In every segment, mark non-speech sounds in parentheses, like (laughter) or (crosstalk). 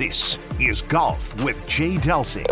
This is Golf with Jay Delsing.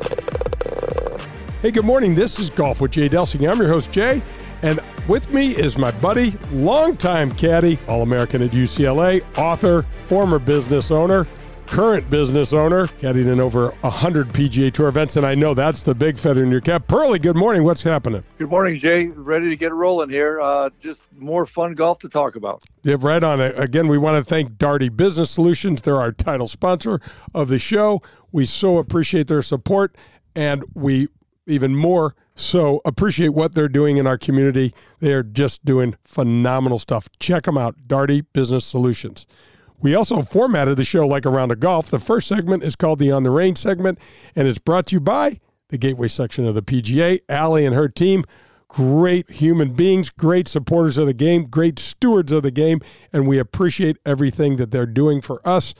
Hey, good morning. This is Golf with Jay Delsing. I'm your host, Jay, and with me is my buddy, longtime caddy, All American at UCLA, author, former business owner, current business owner, caddying in over 100 PGA Tour events, and I know that's the big feather in your cap. Pearly, good morning. What's happening? Good morning, Jay. Ready to get rolling here. Uh, just more fun golf to talk about. Yeah, right on it. Again, we want to thank Daugherty Business Solutions. They're our title sponsor of the show. We so appreciate their support, and we even more so appreciate what they're doing in our community. They are just doing phenomenal stuff. Check them out, Daugherty Business Solutions. We also formatted the show like a round of golf. The first segment is called the On the Range segment, and it's brought to you by the Gateway section of the PGA. Allie and her team, great human beings, great supporters of the game, great stewards of the game, and we appreciate everything that they're doing for us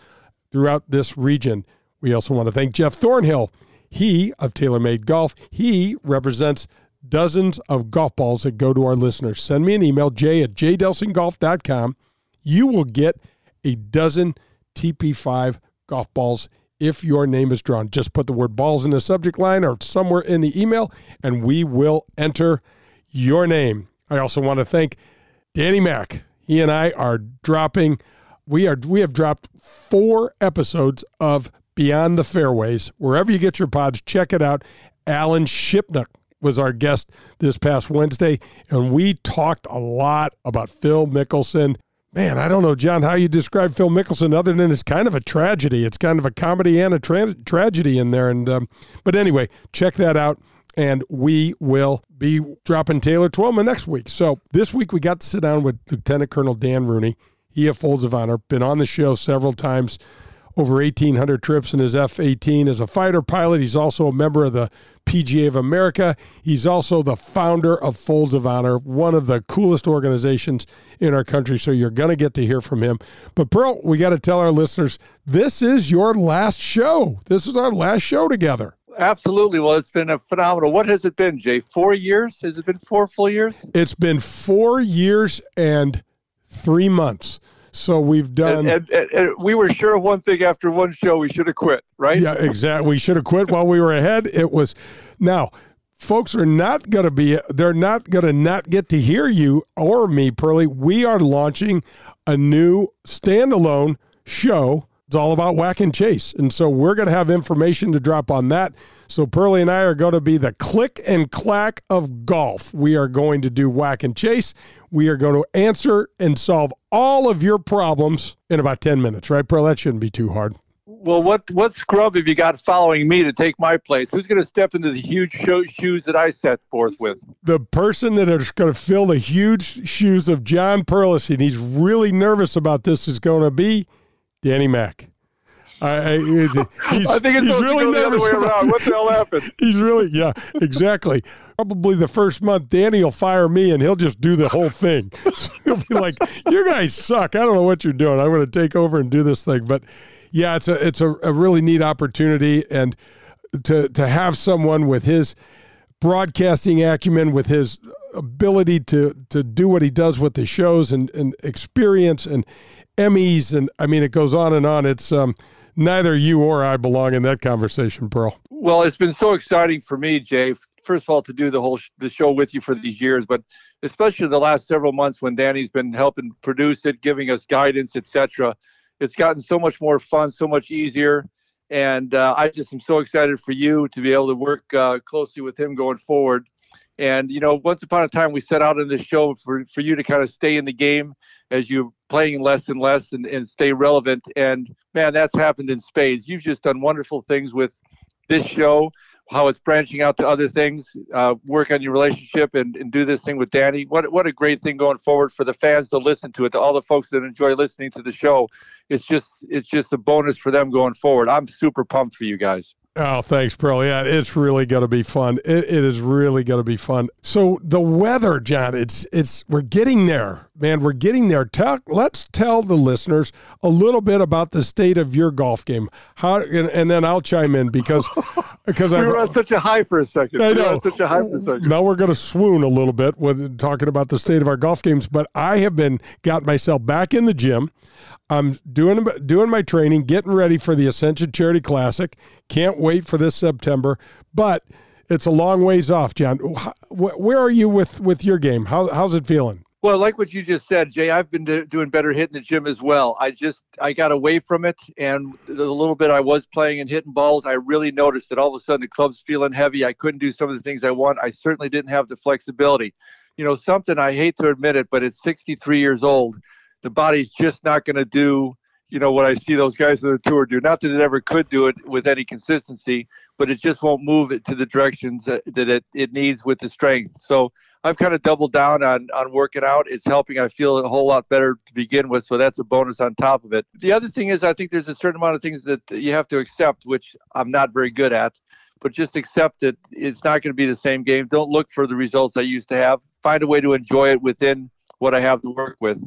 throughout this region. We also want to thank Jeff Thornhill. He of TaylorMade Golf, he represents dozens of golf balls that go to our listeners. Send me an email, jay at jdelsinggolf.com. You will get a dozen TP5 golf balls if your name is drawn. Just put the word balls in the subject line or somewhere in the email, and we will enter your name. I also want to thank Danny Mack. He and I are dropping, we are we have dropped four episodes of Beyond the Fairways. Wherever you get your pods, check it out. Alan Shipnuck was our guest this past Wednesday, and we talked a lot about Phil Mickelson, man, I don't know, John, how you describe Phil Mickelson other than it's kind of a tragedy. It's kind of a comedy and a tra- tragedy in there. And um, but anyway, check that out. And we will be dropping Taylor Twellman next week. So this week we got to sit down with Lieutenant Colonel Dan Rooney. He of Folds of Honor, been on the show several times over 1,800 trips in his F 18 as a fighter pilot. He's also a member of the PGA of America. He's also the founder of Folds of Honor, one of the coolest organizations in our country. So you're going to get to hear from him. But, Pearl, we got to tell our listeners this is your last show. This is our last show together. Absolutely. Well, it's been a phenomenal. What has it been, Jay? Four years? Has it been four full years? It's been four years and three months. So we've done. And, and, and, we were sure of one thing after one show, we should have quit, right? Yeah, exactly. We should have quit while we were ahead. It was now. Folks are not going to be, they're not going to not get to hear you or me, Pearly. We are launching a new standalone show it's all about whack and chase. And so we're going to have information to drop on that. So Pearly and I are going to be the click and clack of golf. We are going to do whack and chase. We are going to answer and solve all of your problems in about 10 minutes, right, Pearl? That shouldn't be too hard. Well, what what scrub have you got following me to take my place? Who's going to step into the huge show, shoes that I set forth with? The person that is going to fill the huge shoes of John Perlis, and he's really nervous about this, is going to be Danny Mack. I, I, (laughs) he's, I think it's he's really the other way around. What the hell (laughs) happened? he's really, yeah, exactly. Probably the first month, Danny will fire me and he'll just do the whole thing. (laughs) So he'll be like, "You guys suck. I don't know what you're doing. I'm going to take over and do this thing." But yeah, it's a it's a, a really neat opportunity, and to to have someone with his broadcasting acumen, with his ability to to do what he does with the shows and, and experience and Emmys, and I mean, it goes on and on. It's um, neither you or I belong in that conversation, Pearl. Well, it's been so exciting for me, Jay. First of all, to do the whole sh- the show with you for these years, but especially the last several months when Danny's been helping produce it, giving us guidance, etc. It's gotten so much more fun, so much easier, and uh, I just am so excited for you to be able to work uh, closely with him going forward. And you know, once upon a time, we set out in this show for for you to kind of stay in the game as you're playing less and less and, and stay relevant. And man, that's happened in spades. You've just done wonderful things with this show, how it's branching out to other things, uh, work on your relationship and, and do this thing with Danny. What what a great thing going forward for the fans to listen to it, to all the folks that enjoy listening to the show. It's just it's just a bonus for them going forward. I'm super pumped for you guys. Oh, thanks, Pearl. Yeah, it's really going to be fun. It, it is really going to be fun. So the weather, John, it's it's we're getting there, man. We're getting there. Tell, let's tell the listeners a little bit about the state of your golf game. How and, and then I'll chime in because (laughs) because we were on such a high for a second. I know. on such a high for a second. Now we're going to swoon a little bit with talking about the state of our golf games, but I have been got myself back in the gym. I'm doing doing my training, getting ready for the Ascension Charity Classic. Can't wait for this September, but it's a long ways off, John. Where are you with with your game? How, how's it feeling? Well, like what you just said, Jay, I've been do- doing better hitting the gym as well. I just I got away from it, and the little bit I was playing and hitting balls, I really noticed that all of a sudden the club's feeling heavy. I couldn't do some of the things I want. I certainly didn't have the flexibility. You know, something I hate to admit it, but it's 63 years old. The body's just not going to do. You know what I see those guys on the tour do. Not that it ever could do it with any consistency, but it just won't move it to the directions that, it, it needs with the strength. So I've kind of doubled down on on working out. It's helping. I feel a whole lot better to begin with, so that's a bonus on top of it. The other thing is, I think there's a certain amount of things that you have to accept, which I'm not very good at. But just accept that it's not going to be the same game. Don't look for the results I used to have. Find a way to enjoy it within what I have to work with.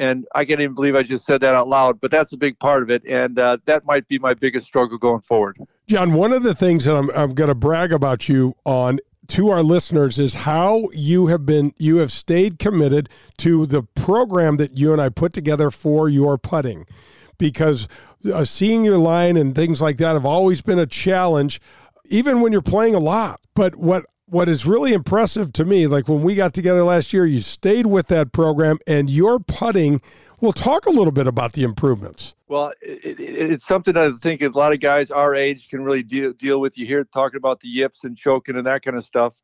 And I can't even believe I just said that out loud, but that's a big part of it. And uh, that might be my biggest struggle going forward. John, one of the things that I'm, I'm going to brag about you on to our listeners is how you have been you have stayed committed to the program that you and I put together for your putting because uh, seeing your line and things like that have always been a challenge even when you're playing a lot but what what is really impressive to me like when we got together last year you stayed with that program and your putting we'll talk a little bit about the improvements Well, it, it, it's something I think a lot of guys our age can really deal deal with. You hear talking about the yips and choking and that kind of stuff,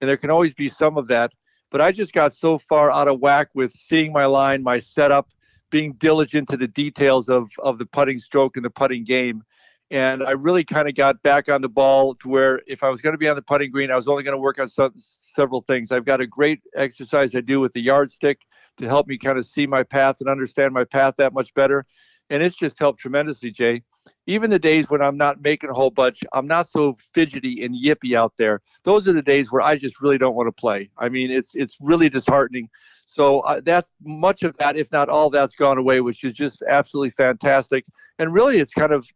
and there can always be some of that. But I just got so far out of whack with seeing my line, my setup, being diligent to the details of of the putting stroke and the putting game. And I really kind of got back on the ball to where if I was going to be on the putting green, I was only going to work on some several things. I've got a great exercise I do with the yardstick to help me kind of see my path and understand my path that much better and it's just helped tremendously, Jay. Even the days when I'm not making a whole bunch, I'm not so fidgety and yippy out there. Those are the days where I just really don't want to play. I mean, it's it's really disheartening. So uh, that's much of that, if not all, that's gone away, which is just absolutely fantastic. And really, it's kind of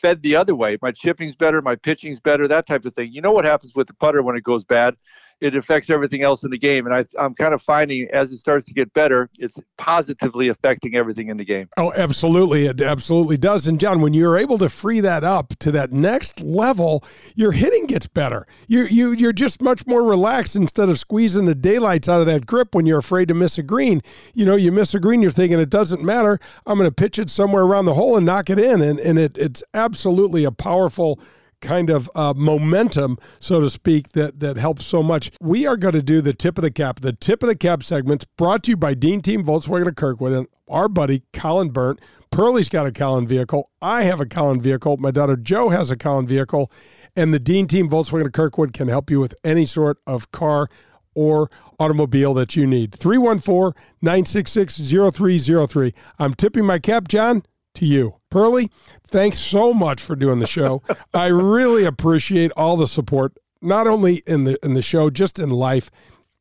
fed the other way. My chipping's better, my pitching's better, that type of thing. You know what happens with the putter when it goes bad? It affects everything else in the game. And I, I'm kind of finding as it starts to get better, it's positively affecting everything in the game. Oh, absolutely. It absolutely does. And John, when you're able to free that up to that next level, your hitting gets better. You you you're just much more relaxed instead of squeezing the daylights out of that grip when you're afraid to miss a green. You know, you miss a green, you're thinking it doesn't matter. I'm going to pitch it somewhere around the hole and knock it in. And and it it's absolutely a powerful kind of uh, momentum, so to speak, that that helps so much. We are going to do the tip of the cap. The tip of the cap segments brought to you by Dean Team Volkswagen of Kirkwood and our buddy Colin Burnt. Pearlie's got a Colin vehicle. I have a Colin vehicle. My daughter Joe has a Colin vehicle, and the Dean Team Volkswagen of Kirkwood can help you with any sort of car or automobile that you need. 314 966 0303. I'm tipping my cap, John, to you. Pearlie, thanks so much for doing the show. (laughs) I really appreciate all the support, not only in the in the show, just in life.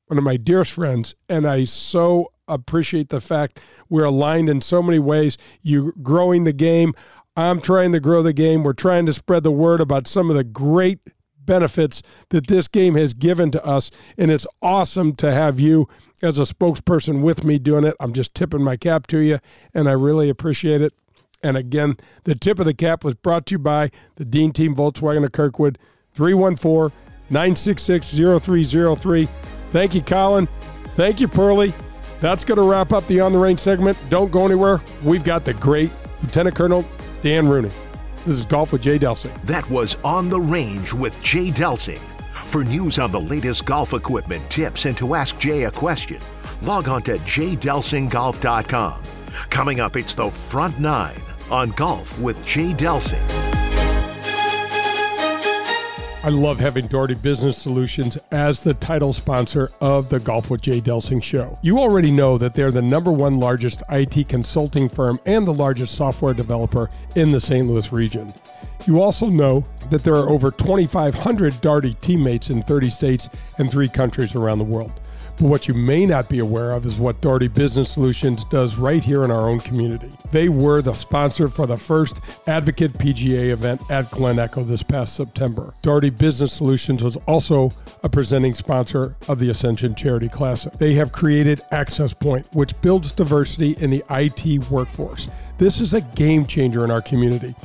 One of my dearest friends, and I so appreciate the fact we're aligned in so many ways. You growing the game, I'm trying to grow the game. We're trying to spread the word about some of the great benefits that this game has given to us. And it's awesome to have you as a spokesperson with me doing it. I'm just tipping my cap to you, and I really appreciate it. And again, the tip of the cap was brought to you by the Dean Team Volkswagen of Kirkwood, 314 966 0303. Thank you, Colin. Thank you, Pearlie. That's going to wrap up the On the Range segment. Don't go anywhere. We've got the great Lieutenant Colonel Dan Rooney. This is Golf with Jay Delsing. That was On the Range with Jay Delsing. For news on the latest golf equipment, tips, and to ask Jay a question, log on to jdelsinggolf.com. Coming up, it's the front nine on Golf with Jay Delsing. I love having Daugherty Business Solutions as the title sponsor of the Golf with Jay Delsing show. You already know that they're the number one largest IT consulting firm and the largest software developer in the St. Louis region. You also know that there are over 2,500 Daugherty teammates in 30 states and three countries around the world. But what you may not be aware of is what Daugherty Business Solutions does right here in our own community. They were the sponsor for the first Advocate PGA event at Glen Echo this past September. Daugherty Business Solutions was also a presenting sponsor of the Ascension Charity Classic. They have created Access Point, which builds diversity in the IT workforce. This is a game changer in our community.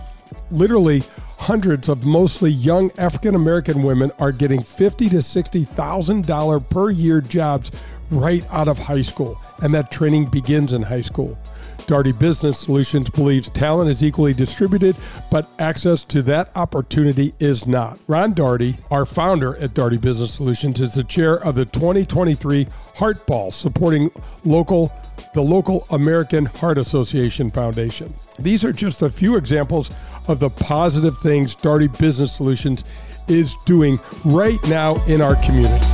Literally, hundreds of mostly young African American women are getting fifty to sixty thousand dollar per year jobs right out of high school, and that training begins in high school. Daugherty Business Solutions believes talent is equally distributed, but access to that opportunity is not. Ron Daugherty, our founder at Daugherty Business Solutions, is the chair of the 2023 Heart Ball, supporting local the local American Heart Association Foundation. These are just a few examples of the positive things Daugherty Business Solutions is doing right now in our community.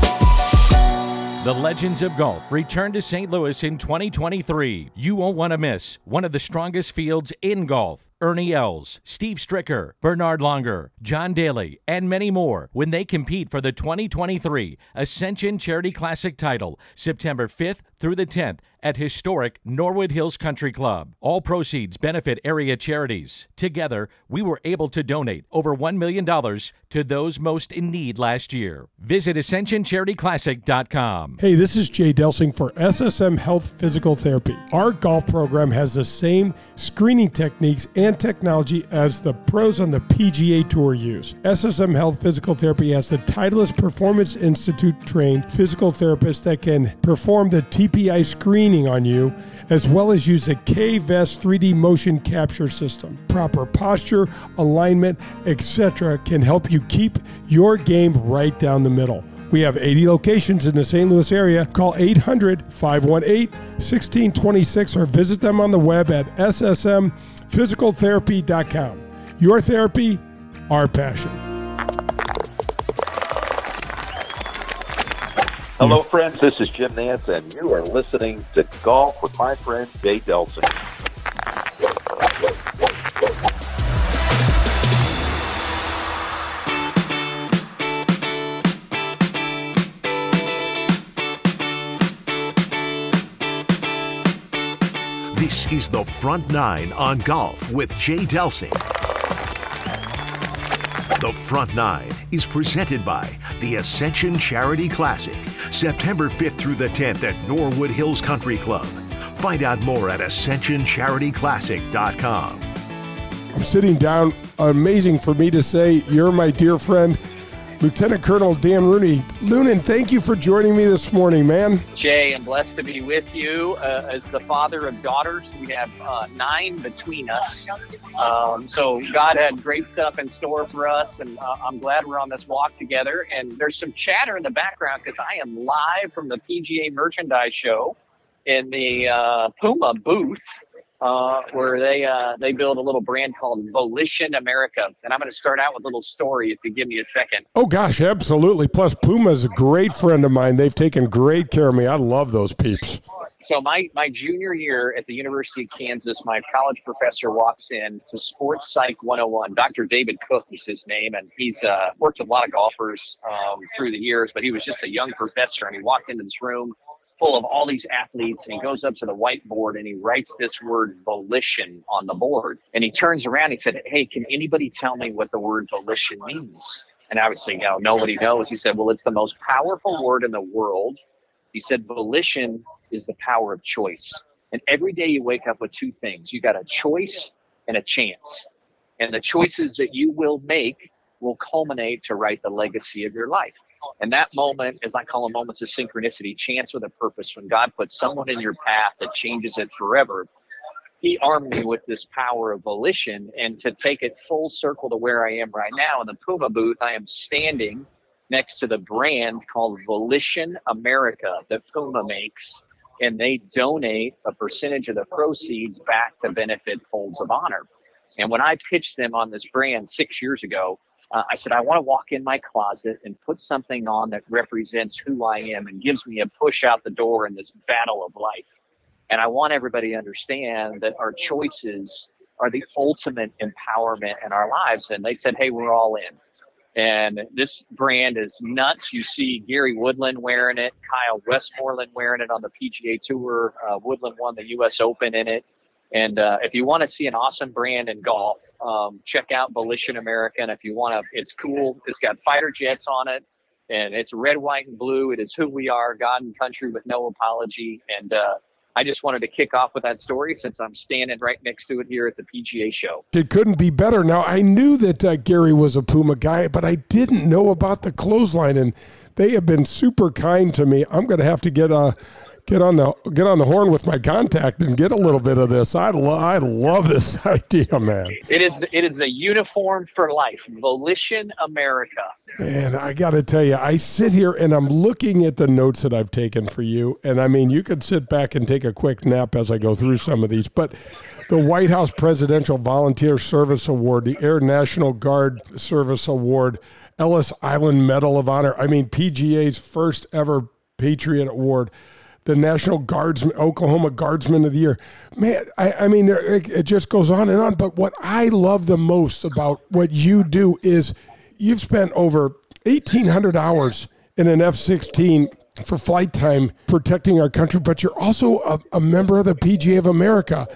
The Legends of Golf return to St. Louis in 2023. You won't want to miss one of the strongest fields in golf. Ernie Els, Steve Stricker, Bernhard Langer, John Daly, and many more when they compete for the 2023 Ascension Charity Classic title September 5th through the 10th at historic Norwood Hills Country Club. All proceeds benefit area charities. Together, we were able to donate over $1 million to those most in need last year. Visit AscensionCharityClassic.com. Hey, this is Jay Delsing for SSM Health Physical Therapy. Our golf program has the same screening techniques and technology as the pros on the PGA Tour use. SSM Health Physical Therapy has the Titleist Performance Institute trained physical therapists that can perform the TPI screening on you as well as use the K-Vest 3D motion capture system. Proper posture, alignment, etc. can help you keep your game right down the middle. We have 80 locations in the St. Louis area. Call 800 518 1626 or visit them on the web at ssmphysicaltherapy.com. Your therapy, our passion. Hello, friends. This is Jim Nantz, and you are listening to Golf with my friend Jay Delsing. This is the Front Nine on Golf with Jay Delsing. The Front Nine is presented by the Ascension Charity Classic, September 5th through the 10th at Norwood Hills Country Club. Find out more at ascensioncharityclassic.com. I'm sitting down. Amazing for me to say, you're my dear friend, Lieutenant Colonel Dan Rooney. Lunan, thank you for joining me this morning, man. Jay, I'm blessed to be with you uh, as the father of daughters. We have uh, nine between us. Um, so God had great stuff in store for us, and uh, I'm glad we're on this walk together. And there's some chatter in the background because I am live from the PGA Merchandise Show in the uh, Puma booth uh, where they uh, they build a little brand called Volition America. And I'm going to start out with a little story if you give me a second. Oh gosh, absolutely. Plus, Puma's a great friend of mine. They've taken great care of me. I love those peeps. So my my junior year at the University of Kansas, my college professor walks in to Sports Psych 101. Dr. David Cook is his name, and he's uh, worked with a lot of golfers um, through the years. But he was just a young professor, and he walked into this room full of all these athletes and he goes up to the whiteboard and he writes this word volition on the board. And he turns around he said hey can anybody tell me what the word volition means? And obviously you know nobody knows. He said well it's the most powerful word in the world. He said volition is the power of choice. And every day you wake up with two things. You got a choice and a chance. And the choices that you will make will culminate to write the legacy of your life and that moment, as I call them moments of synchronicity, chance with a purpose, when God puts someone in your path that changes it forever, He armed me with this power of volition. And to take it full circle to where I am right now in the Puma booth, I am standing next to the brand called Volition America that Puma makes. And they donate a percentage of the proceeds back to benefit Folds of Honor. And when I pitched them on this brand six years ago, uh, I said, I want to walk in my closet and put something on that represents who I am and gives me a push out the door in this battle of life. And I want everybody to understand that our choices are the ultimate empowerment in our lives. And they said, Hey, we're all in. And this brand is nuts. You see Gary Woodland wearing it, Kyle Westmoreland wearing it on the PGA Tour. Uh, Woodland won the U.S. Open in it. And uh, if you want to see an awesome brand in golf, um, check out Volition American. If you want to, it's cool. It's got fighter jets on it, and it's red, white, and blue. It is who we are, God and country with no apology. And uh, I just wanted to kick off with that story since I'm standing right next to it here at the PGA show. It couldn't be better. Now, I knew that uh, Gary was a Puma guy, but I didn't know about the clothesline, and they have been super kind to me. I'm going to have to get a. Get on the get on the horn with my contact and get a little bit of this. I love I love this (laughs) idea, man. It is it is a uniform for life. Volition America. Man, I got to tell you, I sit here and I'm looking at the notes that I've taken for you, and I mean, you could sit back and take a quick nap as I go through some of these, but. The White House Presidential Volunteer Service Award, the Air National Guard Service Award, Ellis Island Medal of Honor. I mean, PGA's first ever Patriot Award the National Guardsman, Oklahoma Guardsman of the Year. Man, I, I mean, it, it just goes on and on. But what I love the most about what you do is you've spent over 1,800 hours in an F 16 for flight time protecting our country, but you're also a, a, member of the PGA of America.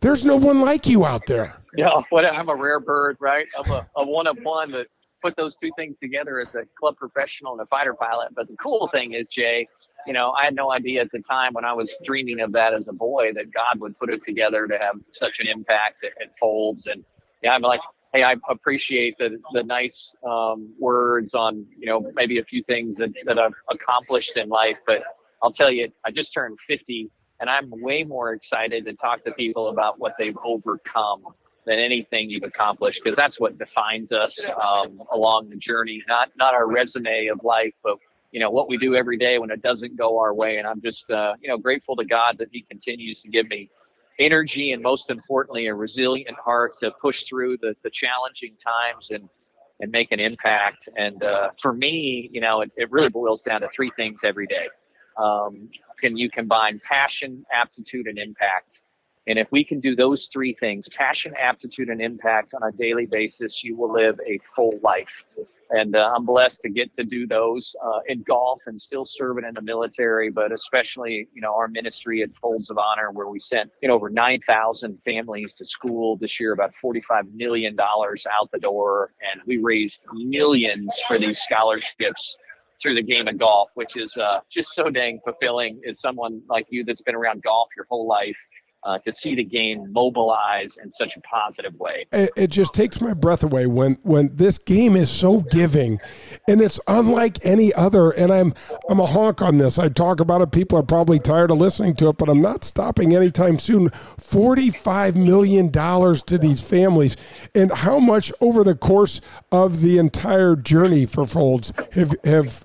There's no one like you out there. Yeah, what I'm a rare bird, right? I'm a, a one of one that put those two things together as a club professional and a fighter pilot. But the cool thing is, Jay, you know, I had no idea at the time when I was dreaming of that as a boy that God would put it together to have such an impact at Folds. And yeah, I'm like, hey, I appreciate the the nice um, words on, you know, maybe a few things that, that I've accomplished in life. But I'll tell you, I just turned 50 and I'm way more excited to talk to people about what they've overcome than anything you've accomplished because that's what defines us um, along the journey not not our resume of life but you know what we do every day when it doesn't go our way. And i'm just uh, you know grateful to god that he continues to give me energy and most importantly a resilient heart to push through the, the challenging times and and make an impact. And uh, for me you know it, it really boils down to three things every day. Um, can you combine passion aptitude and impact? And if we can do those three things passion, aptitude, and impact on a daily basis, you will live a full life. And uh, I'm blessed to get to do those uh, in golf and still serving in the military, but especially, you know, our ministry at Folds of Honor, where we sent, you know, over 9,000 families to school this year, about $45 million out the door. And we raised millions for these scholarships through the game of golf, which is uh, just so dang fulfilling as someone like you that's been around golf your whole life uh, to see the game mobilize in such a positive way. It, it, just takes my breath away when when this game is so giving, and it's unlike any other. And I'm I'm a honk on this. I talk about it. People are probably tired of listening to it, but I'm not stopping anytime soon. Forty five million dollars to these families, and how much over the course of the entire journey for Folds have have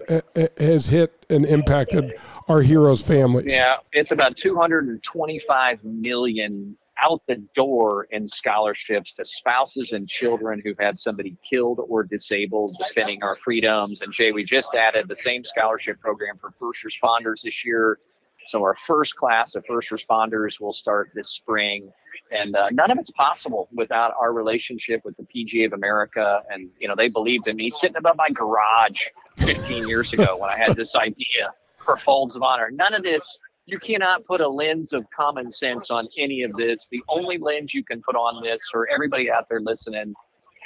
has hit and impacted our heroes' families? Yeah, it's about 225 million out the door in scholarships to spouses and children who've had somebody killed or disabled defending our freedoms. And Jay, we just added the same scholarship program for first responders this year. So our first class of first responders will start this spring. And uh, none of it's possible without our relationship with the PGA of America. And, you know, they believed in me sitting above my garage 15 years ago when I had this (laughs) idea for folds of honor. None of this, you cannot put a lens of common sense on any of this. The only lens you can put on this for everybody out there listening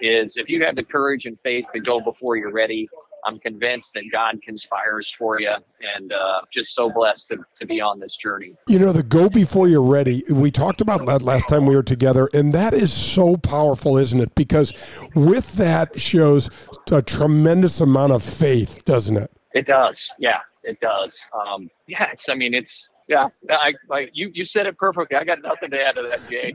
is if you have the courage and faith to go before you're ready, I'm convinced that God conspires for you and uh, just so blessed to, to be on this journey. You know, the go before you're ready, we talked about that last time we were together, and that is so powerful, isn't it? Because with that shows a tremendous amount of faith, doesn't it? It does, yeah it does. Um, yeah, it's. I mean, it's Yeah, I, you you said it perfectly. I got nothing to add to that, Jay.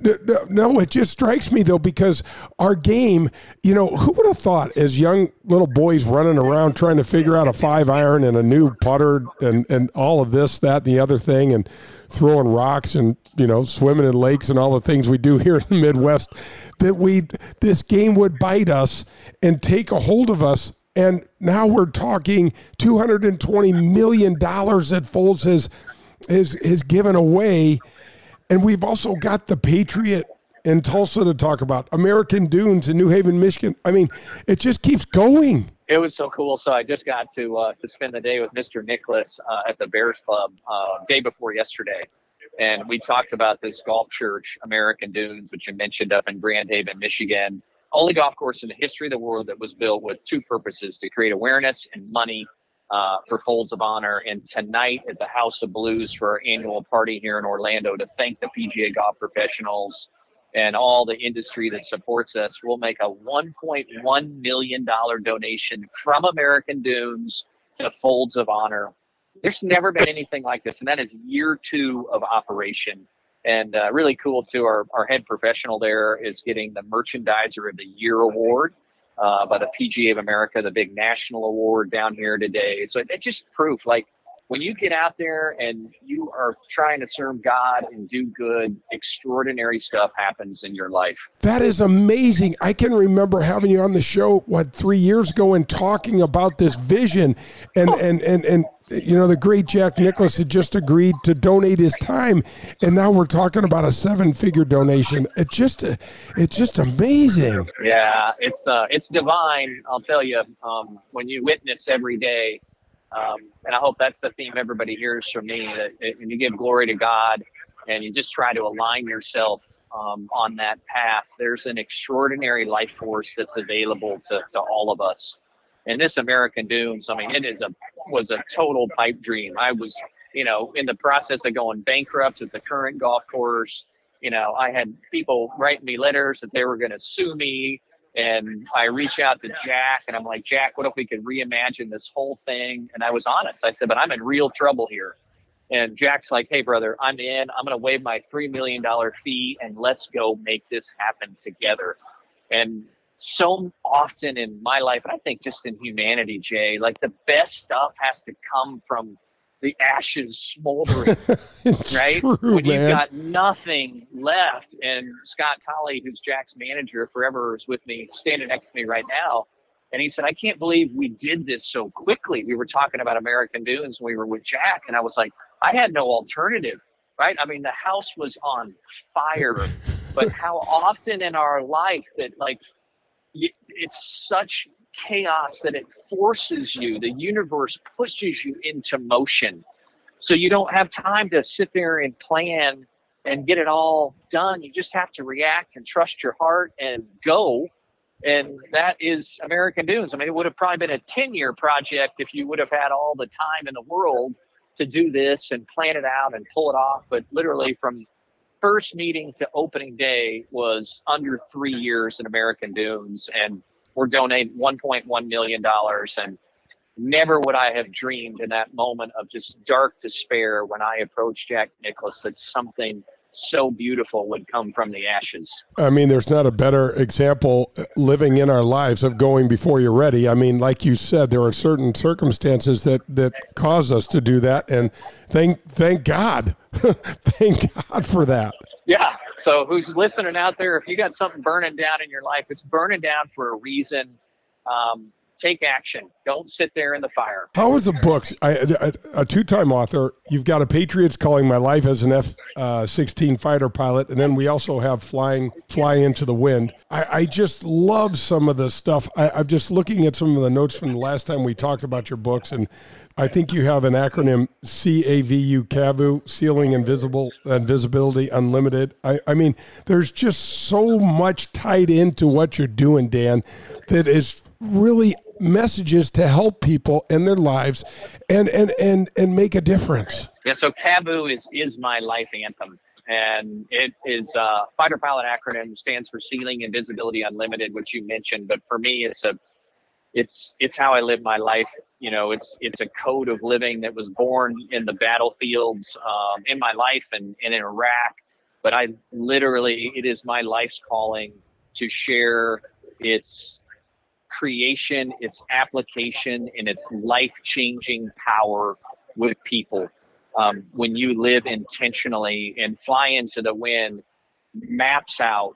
No, it just strikes me though because our game, you know, who would have thought as young little boys running around trying to figure out a five iron and a new putter and and all of this, that, and the other thing, and throwing rocks and you know swimming in lakes and all the things we do (laughs) here in the Midwest, that we this game would bite us and take a hold of us. And now we're talking two hundred and twenty million dollars that Folds has is is given away, and we've also got the Patriot in Tulsa to talk about, American Dunes in New Haven, Michigan. I mean, it just keeps going. It was so cool. So I just got to uh, to spend the day with Mr. Nicklaus uh, at the Bears Club uh, day before yesterday, and we talked about this golf church, American Dunes, which you mentioned up in Grand Haven, Michigan. Only golf course in the history of the world that was built with two purposes: to create awareness and money uh, for Folds of Honor, and tonight at the House of Blues for our annual party here in Orlando to thank the PGA golf professionals and all the industry that supports us. We'll make a $1.1 million donation from American Dunes to Folds of Honor. There's never been anything like this, and that is year two of operation. And uh, really cool too. Our, our head professional there is getting the Merchandiser of the Year award uh, by the PGA of America, the big national award down here today. So it's just proof like when you get out there and you are trying to serve God and do good, extraordinary stuff happens in your life. That is amazing. I can remember having you on the show what three years ago and talking about this vision, and and and and you know the great Jack Nicklaus had just agreed to donate his time, and now we're talking about a seven-figure donation. It's just it's just amazing. Yeah, it's uh, it's divine. I'll tell you. Um, when you witness every day um, and I hope that's the theme everybody hears from me that when you give glory to God and you just try to align yourself um, on that path, there's an extraordinary life force that's available to, to all of us. And this American Dunes, I mean, it is a was a total pipe dream. I was, you know, in the process of going bankrupt with the current golf course. You know, I had people writing me letters that they were going to sue me and I reach out to Jack and I'm like, Jack, what if we could reimagine this whole thing? And I was honest. I said, but I'm in real trouble here. And Jack's like, hey, brother, I'm in. I'm going to waive my $3 million fee and let's go make this happen together. And so often in my life, and I think just in humanity, Jay, like the best stuff has to come from the ashes smoldering, (laughs) right? True, when you've got nothing left. And Scott Tolley, who's Jack's manager forever, is with me, standing next to me right now. And he said, I can't believe we did this so quickly. We were talking about American Dunes when we were with Jack. And I was like, I had no alternative, right? I mean, the house was on fire. (laughs) but how often in our life that, like, it's such chaos that it forces you, the universe pushes you into motion. So you don't have time to sit there and plan and get it all done. You just have to react and trust your heart and go. And that is American Dunes. I mean, it would have probably been a 10 year project if you would have had all the time in the world to do this and plan it out and pull it off. But literally, from first meeting to opening day was under three years in American Dunes. And we're donating 1.1 million dollars and never would I have dreamed in that moment of just dark despair when I approached Jack Nicklaus that something so beautiful would come from the ashes. I mean, there's not a better example living in our lives of going before you're ready. I mean, like you said, there are certain circumstances that that cause us to do that, and thank thank God, (laughs) thank God for that. Yeah, so, who's listening out there? If you got something burning down in your life, it's burning down for a reason. Um, take action. Don't sit there in the fire. How is the books? I, a, a two-time author. You've got a Patriots calling my life as an F-16 uh, fighter pilot, and then we also have flying fly into the wind. I, I just love some of the stuff. I, I'm just looking at some of the notes from the last time we talked about your books, and I think you have an acronym CAVU, CAVU, Ceiling Invisible and Visibility Unlimited. I, I mean, there's just so much tied into what you're doing, Dan, that is really messages to help people in their lives and and and and make a difference. Yeah, so CAVU is is my life anthem. And it is a fighter pilot acronym stands for Ceiling and Visibility Unlimited, which you mentioned. But for me, it's a it's it's how I live my life you know, it's it's a code of living that was born in the battlefields um, in my life and, and in Iraq. But I literally, it is my life's calling to share its creation, its application, and its life changing power with people. Um, when you live intentionally and fly into the wind, maps out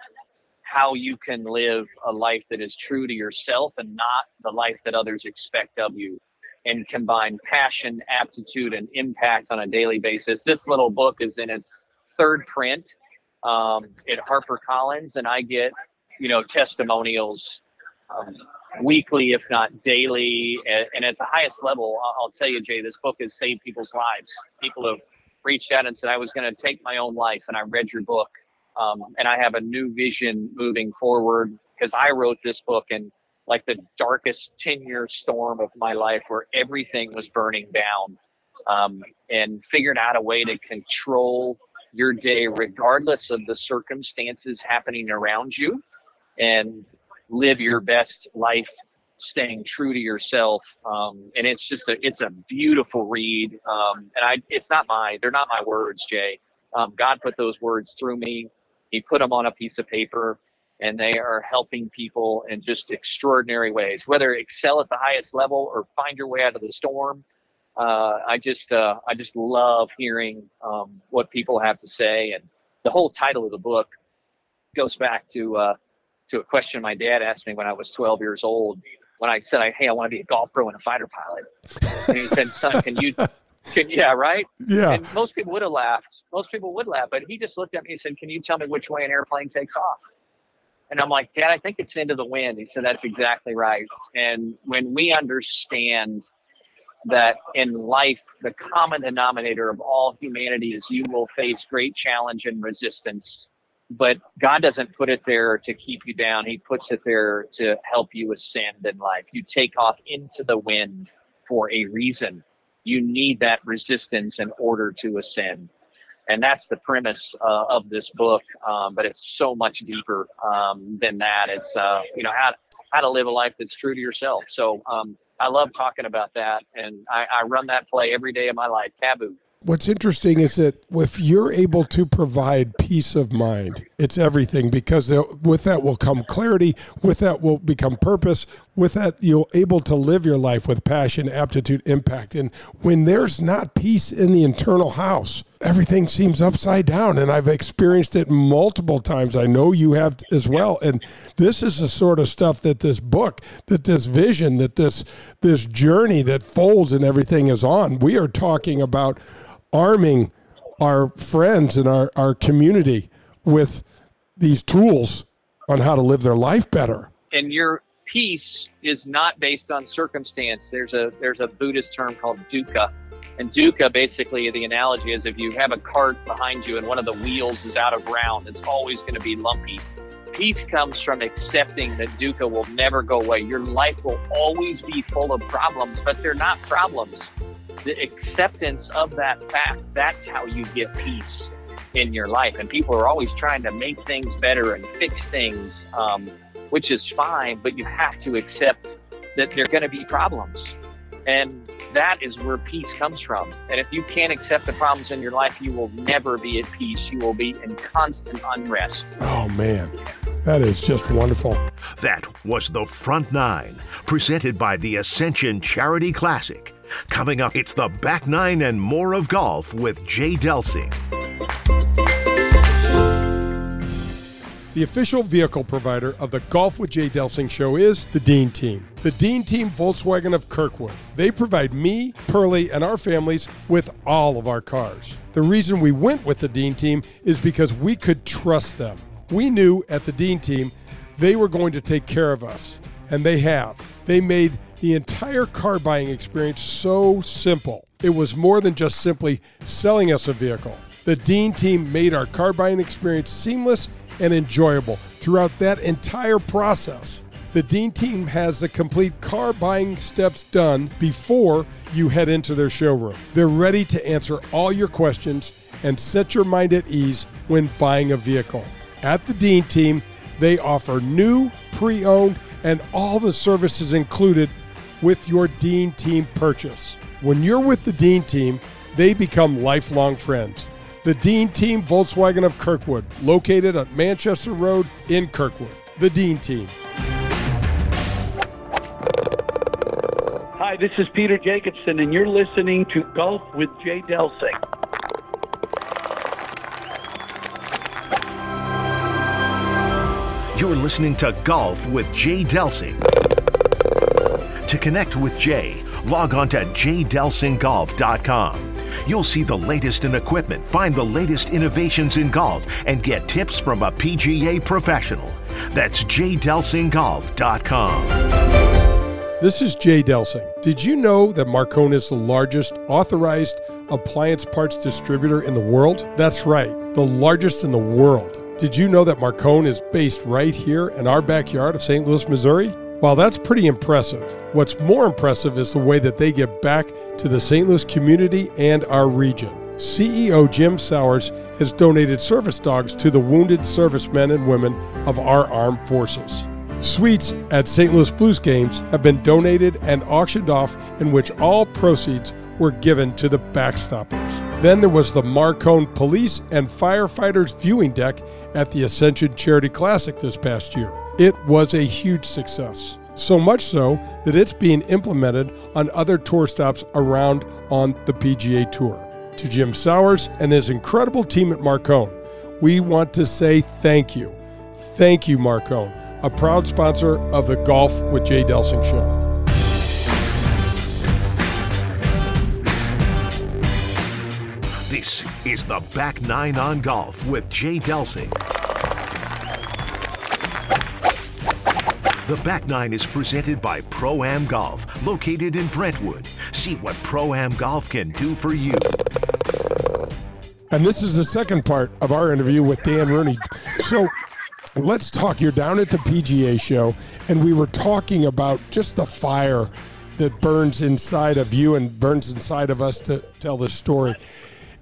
how you can live a life that is true to yourself and not the life that others expect of you and combine passion, aptitude, and impact on a daily basis. This little book is in its third print um, at HarperCollins, and I get, you know, testimonials um, weekly, if not daily. And, at the highest level, I'll tell you, Jay, this book has saved people's lives. People have reached out and said, I was going to take my own life, and I read your book. Um, and I have a new vision moving forward because I wrote this book in like the darkest 10 year storm of my life where everything was burning down um, and figured out a way to control your day regardless of the circumstances happening around you and live your best life staying true to yourself um, and it's just a it's a beautiful read um, and i it's not my they're not my words jay um, god put those words through me he put them on a piece of paper and they are helping people in just extraordinary ways, whether excel at the highest level or find your way out of the storm. Uh, I just uh, I just love hearing um, what people have to say, and the whole title of the book goes back to uh, to a question my dad asked me when I was 12 years old. When I said, "Hey, I want to be a golf pro and a fighter pilot," and he said, "Son, can you (laughs) can, yeah, right? Yeah. And most people would have laughed. Most people would laugh, but he just looked at me and said, Can you tell me which way an airplane takes off? And I'm like, Dad, I think it's into the wind. He said, That's exactly right. And when we understand that in life, the common denominator of all humanity is you will face great challenge and resistance. But God doesn't put it there to keep you down. He puts it there to help you ascend in life. You take off into the wind for a reason you need that resistance in order to ascend. And that's the premise uh, of this book, um, but it's so much deeper um, than that. It's uh, you know how how to live a life that's true to yourself. So um, I love talking about that, and I, I run that play every day of my life. Taboo. What's interesting is that if you're able to provide peace of mind, it's everything because with that will come clarity, with that will become purpose, with that you'll able to live your life with passion, aptitude, impact. And when there's not peace in the internal house, everything seems upside down and I've experienced it multiple times. I know you have as well. And this is the sort of stuff that this book, that this vision, that this this journey that folds and everything is on. We are talking about arming our friends and our, our community with these tools on how to live their life better. And your peace is not based on circumstance. There's a there's a Buddhist term called dukkha. And dukkha basically the analogy is if you have a cart behind you and one of the wheels is out of ground, it's always going to be lumpy. Peace comes from accepting that dukkha will never go away. Your life will always be full of problems, but they're not problems the acceptance of that fact, that's how you get peace in your life. And people are always trying to make things better and fix things, um, which is fine, but you have to accept that there are going to be problems. And that is where peace comes from. And if you can't accept the problems in your life, you will never be at peace. You will be in constant unrest. Oh, man. That is just wonderful. That was The Front Nine, presented by the Ascension Charity Classic. Coming up, it's the back nine and more of golf with Jay Delsing. The official vehicle provider of the Golf with Jay Delsing show is the Dean Team. The Dean Team Volkswagen of Kirkwood. They provide me, Pearlie, and our families with all of our cars. The reason we went with the Dean Team is because we could trust them. We knew at the Dean Team they were going to take care of us, and they have. They made the entire car buying experience so simple. It was more than just simply selling us a vehicle. The Dean team made our car buying experience seamless and enjoyable throughout that entire process. The Dean team has the complete car buying steps done before you head into their showroom. They're ready to answer all your questions and set your mind at ease when buying a vehicle. At the Dean team, they offer new, pre owned, and all the services included with your Dean Team purchase. When you're with the Dean Team, they become lifelong friends. The Dean Team Volkswagen of Kirkwood, located at Manchester Road in Kirkwood. The Dean Team. Hi, this is Peter Jacobsen, and you're listening to Golf with Jay Delsing. You're listening to Golf with Jay Delsing. To connect with Jay, log on to jdelsinggolf.com. You'll see the latest in equipment, find the latest innovations in golf, and get tips from a PGA professional. That's jdelsinggolf.com. This is Jay Delsing. Did you know that Marcone is the largest authorized appliance parts distributor in the world? That's right, the largest in the world. Did you know that Marcone is based right here in our backyard of St. Louis, Missouri? While that's pretty impressive, what's more impressive is the way that they give back to the St. Louis community and our region. CEO Jim Sowers has donated service dogs to the wounded servicemen and women of our armed forces. Suites at St. Louis Blues games have been donated and auctioned off, in which all proceeds were given to the backstoppers. Then there was the Marcone Police and Firefighters viewing deck at the Ascension Charity Classic this past year. It was a huge success. So much so that it's being implemented on other tour stops around on the PGA Tour. To Jim Sowers and his incredible team at Marcone, we want to say thank you. Thank you, Marcone, a proud sponsor of the Golf with Jay Delsing show. This is the Back Nine on Golf with Jay Delsing. The Back Nine is presented by Pro Am Golf, located in Brentwood. See what Pro Am Golf can do for you. And this is the second part of our interview with Dan Rooney. So let's talk. You're down at the PGA show, and we were talking about just the fire that burns inside of you and burns inside of us to tell this story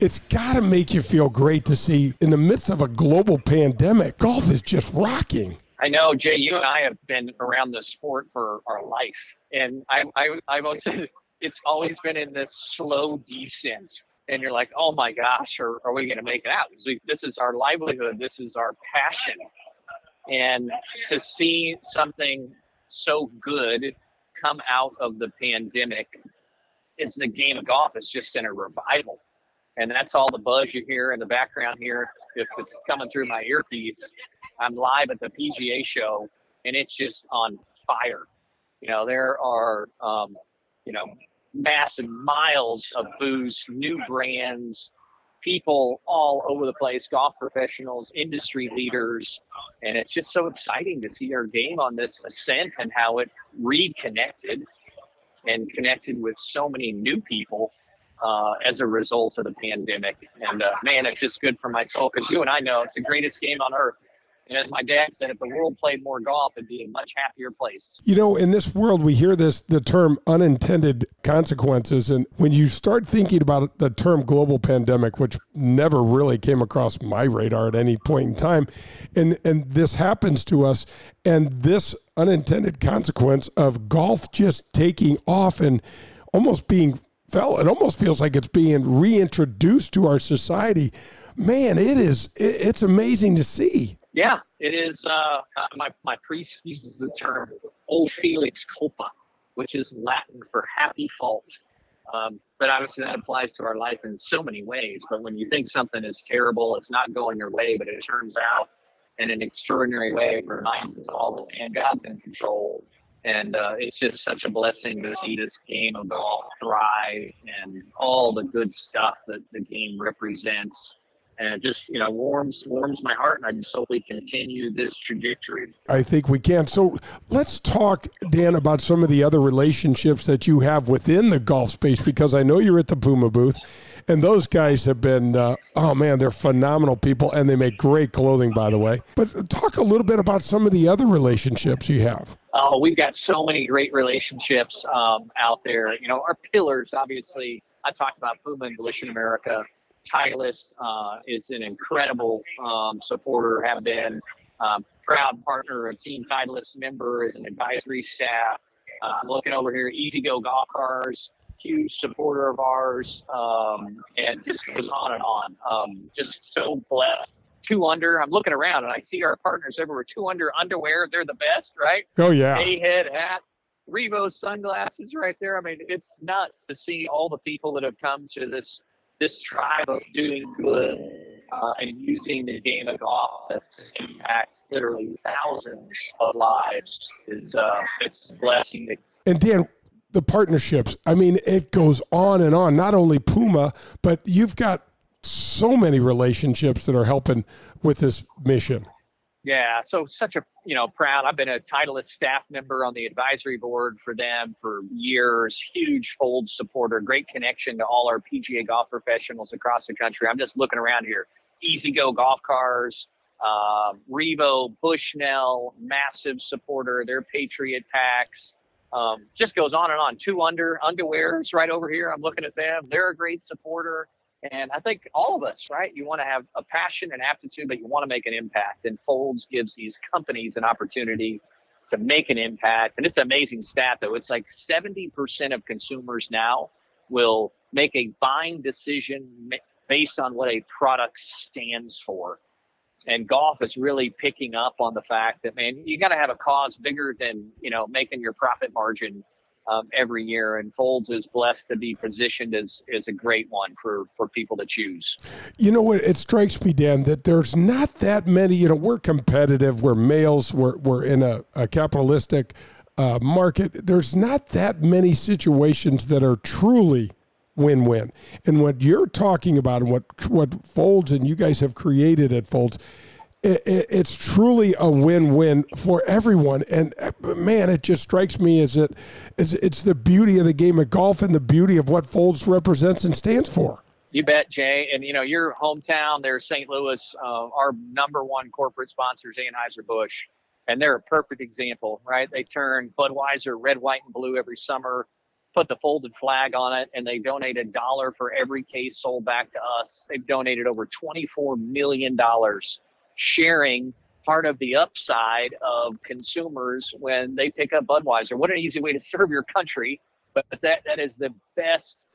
it's got to make you feel great to see in the midst of a global pandemic, golf is just rocking. I know, Jay, you and I have been around the sport for our life. And I, I, I've always said (laughs) it's always been in this slow descent. And you're like, oh my gosh, are, are we going to make it out? This is our livelihood. This is our passion. And to see something so good come out of the pandemic is the game of golf is just in a revival and that's all the buzz you hear in the background here. If it's coming through my earpiece, I'm live at the PGA show, and it's just on fire. You know, there are, um, you know, massive miles of booze, new brands, people all over the place, golf professionals, industry leaders, and it's just so exciting to see our game on this ascent and how it reconnected and connected with so many new people uh, as a result of the pandemic. And uh, man, it's just good for my soul because you and I know it's the greatest game on earth. And as my dad said, if the world played more golf, it'd be a much happier place. You know, in this world, we hear this the term unintended consequences. And when you start thinking about the term global pandemic, which never really came across my radar at any point in time, and, and this happens to us, and this unintended consequence of golf just taking off and almost being fell. It almost feels like it's being reintroduced to our society. Man, it is. it's amazing to see. Yeah, it is. Uh, my my priest uses the term "o felix culpa," which is Latin for happy fault. Um, but obviously, that applies to our life in so many ways. But when you think something is terrible, it's not going your way, but it turns out in an extraordinary way, it reminds us all that God's in control and uh, it's just such a blessing to see this game of golf thrive and all the good stuff that the game represents and just you know warms warms my heart and i just hope we continue this trajectory i think we can so let's talk dan about some of the other relationships that you have within the golf space because i know you're at the puma booth and those guys have been, uh, oh man, they're phenomenal people, and they make great clothing, by the way. But talk a little bit about some of the other relationships you have. Oh, we've got so many great relationships um, out there. You know, our pillars, obviously, I talked about Puma and Volition America. Titleist uh, is an incredible um, supporter, have been um, proud partner of Team Titleist member as an advisory staff. Uh, I'm looking over here, E-Z-GO Golf Cars, huge supporter of ours, um, and just goes on and on. Um, just so blessed. Two under. I'm looking around and I see our partners everywhere. Two under underwear. They're the best, right? Oh yeah. A head hat. Revo sunglasses right there. I mean, it's nuts to see all the people that have come to this this tribe of doing good uh, and using the game of golf that impacts literally thousands of lives is uh, it's a blessing. And Dan, the partnerships. I mean, it goes on and on. Not only Puma, but you've got so many relationships that are helping with this mission. Yeah, so such a you know proud. I've been a Titleist staff member on the advisory board for them for years. Huge Fold supporter, great connection to all our PGA golf professionals across the country. I'm just looking around here. E-Z-GO Golf Cars, uh, Revo, Bushnell, massive supporter. Their Patriot packs. Um, just goes on and on. Two under underwears right over here. I'm looking at them. They're a great supporter. And I think all of us, right? You want to have a passion and aptitude, but you want to make an impact. And Folds gives these companies an opportunity to make an impact. And it's an amazing stat, though. It's like 70% of consumers now will make a buying decision based on what a product stands for. And golf is really picking up on the fact that, man, you got to have a cause bigger than, you know, making your profit margin um, every year, and Folds is blessed to be positioned as as a great one for for people to choose. You know what? It strikes me, Dan, that there's not that many. You know, we're competitive. We're males. We're we're in a, a capitalistic uh, market. There's not that many situations that are truly win-win. And what you're talking about, and what what Folds and you guys have created at Folds it, it, it's truly a win-win for everyone. And uh, man, it just strikes me as it it's, it's the beauty of the game of golf and the beauty of what Folds represents and stands for. You bet, Jay. And you know your hometown there, St. Louis. Uh, our number one corporate sponsor is Anheuser Busch, and they're a perfect example, right? They turn Budweiser red, white, and blue every summer put the folded flag on it and they donate a dollar for every case sold back to us. They've donated over $24 million sharing part of the upside of consumers when they pick up Budweiser. What an easy way to serve your country, but that that is the best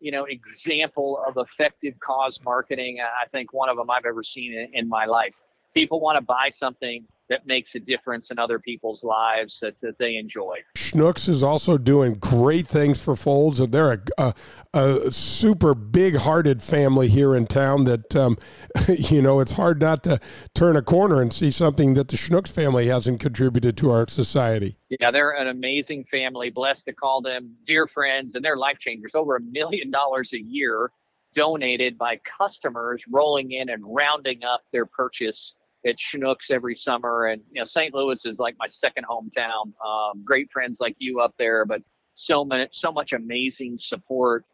you know example of effective cause marketing i think one of them i've ever seen in, in my life people want to buy something that makes a difference in other people's lives that, that they enjoy. Schnucks is also doing great things for Folds, and they're a, a, a super big-hearted family here in town. That um, (laughs) you know, it's hard not to turn a corner and see something that the Schnucks family hasn't contributed to our society. Yeah, they're an amazing family. Blessed to call them dear friends, and they're life changers. Over a million dollars a year donated by customers rolling in and rounding up their purchase at Schnucks every summer. And you know, St. Louis is like my second hometown. Um, great friends like you up there, but so many, so much amazing support,